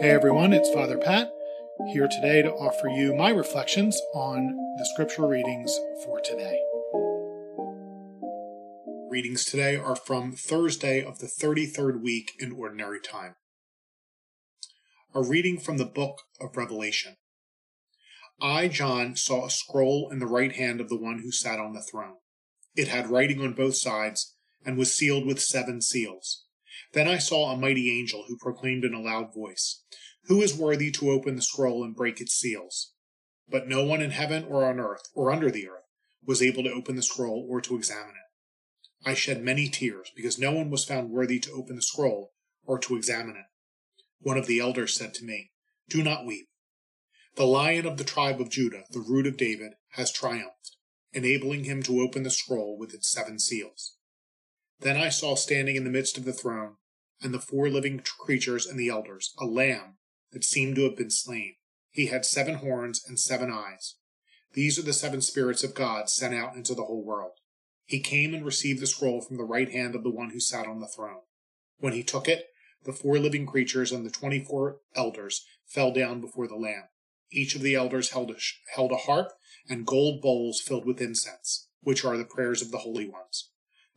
Hey everyone, it's Father Pat here today to offer you my reflections on the scripture readings for today. Readings today are from Thursday of the 33rd week in Ordinary Time. A reading from the book of Revelation. I, John, saw a scroll in the right hand of the one who sat on the throne. It had writing on both sides and was sealed with seven seals. Then I saw a mighty angel who proclaimed in a loud voice, Who is worthy to open the scroll and break its seals? But no one in heaven or on earth or under the earth was able to open the scroll or to examine it. I shed many tears because no one was found worthy to open the scroll or to examine it. One of the elders said to me, Do not weep. The lion of the tribe of Judah, the root of David, has triumphed, enabling him to open the scroll with its seven seals. Then I saw standing in the midst of the throne and the four living creatures and the elders, a lamb that seemed to have been slain. He had seven horns and seven eyes. These are the seven spirits of God sent out into the whole world. He came and received the scroll from the right hand of the one who sat on the throne. When he took it, the four living creatures and the twenty four elders fell down before the Lamb. Each of the elders held a, held a harp and gold bowls filled with incense, which are the prayers of the holy ones.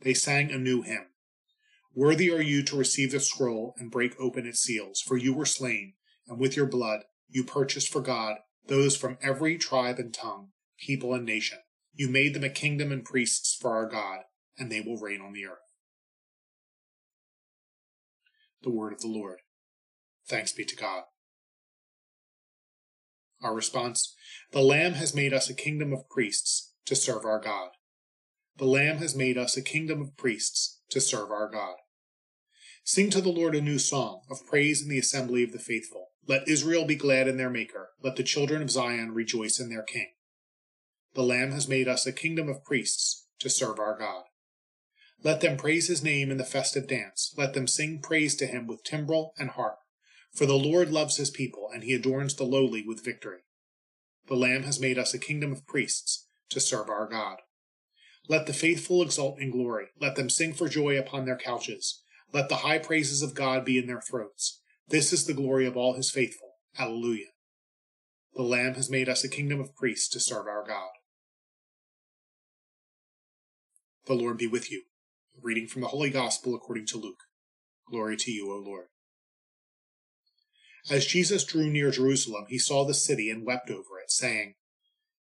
They sang a new hymn. Worthy are you to receive the scroll and break open its seals, for you were slain, and with your blood you purchased for God those from every tribe and tongue, people and nation. You made them a kingdom and priests for our God, and they will reign on the earth. The word of the Lord. Thanks be to God. Our response The Lamb has made us a kingdom of priests to serve our God. The Lamb has made us a kingdom of priests to serve our God. Sing to the Lord a new song of praise in the assembly of the faithful. Let Israel be glad in their Maker. Let the children of Zion rejoice in their King. The Lamb has made us a kingdom of priests to serve our God. Let them praise his name in the festive dance. Let them sing praise to him with timbrel and harp. For the Lord loves his people, and he adorns the lowly with victory. The Lamb has made us a kingdom of priests to serve our God. Let the faithful exult in glory. Let them sing for joy upon their couches. Let the high praises of God be in their throats. This is the glory of all his faithful. Alleluia. The Lamb has made us a kingdom of priests to serve our God. The Lord be with you. A reading from the Holy Gospel according to Luke. Glory to you, O Lord. As Jesus drew near Jerusalem, he saw the city and wept over it, saying,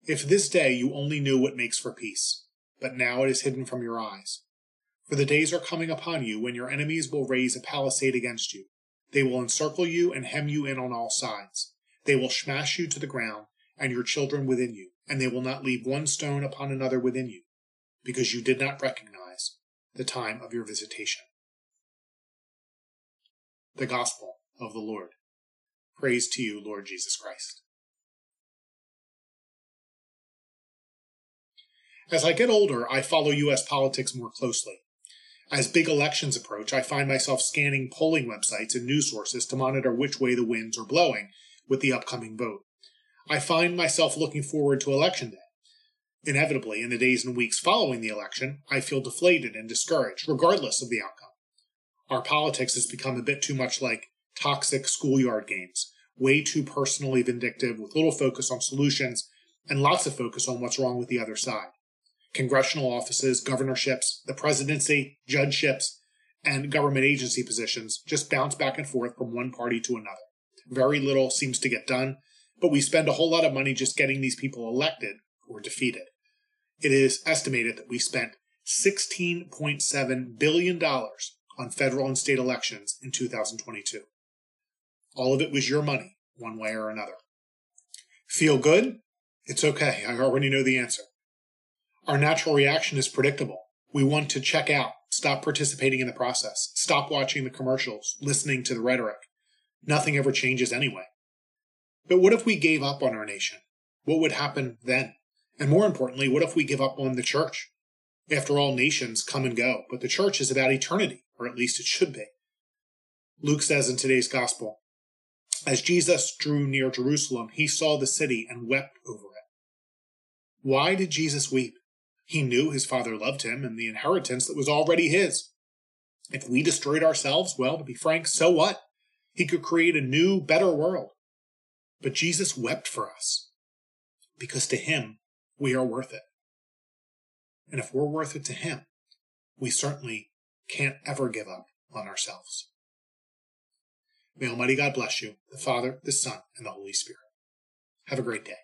If this day you only knew what makes for peace, but now it is hidden from your eyes. For the days are coming upon you when your enemies will raise a palisade against you. They will encircle you and hem you in on all sides. They will smash you to the ground, and your children within you, and they will not leave one stone upon another within you, because you did not recognize the time of your visitation. The Gospel of the Lord. Praise to you, Lord Jesus Christ. As I get older, I follow U.S. politics more closely. As big elections approach, I find myself scanning polling websites and news sources to monitor which way the winds are blowing with the upcoming vote. I find myself looking forward to election day. Inevitably, in the days and weeks following the election, I feel deflated and discouraged, regardless of the outcome. Our politics has become a bit too much like toxic schoolyard games, way too personally vindictive, with little focus on solutions and lots of focus on what's wrong with the other side congressional offices, governorships, the presidency, judgeships, and government agency positions just bounce back and forth from one party to another. Very little seems to get done, but we spend a whole lot of money just getting these people elected or defeated. It is estimated that we spent $16.7 billion on federal and state elections in 2022. All of it was your money, one way or another. Feel good? It's okay. I already know the answer. Our natural reaction is predictable. We want to check out, stop participating in the process, stop watching the commercials, listening to the rhetoric. Nothing ever changes anyway. But what if we gave up on our nation? What would happen then? And more importantly, what if we give up on the church? After all, nations come and go, but the church is about eternity, or at least it should be. Luke says in today's gospel, as Jesus drew near Jerusalem, he saw the city and wept over it. Why did Jesus weep? He knew his father loved him and the inheritance that was already his. If we destroyed ourselves, well, to be frank, so what? He could create a new, better world. But Jesus wept for us because to him we are worth it. And if we're worth it to him, we certainly can't ever give up on ourselves. May Almighty God bless you, the Father, the Son, and the Holy Spirit. Have a great day.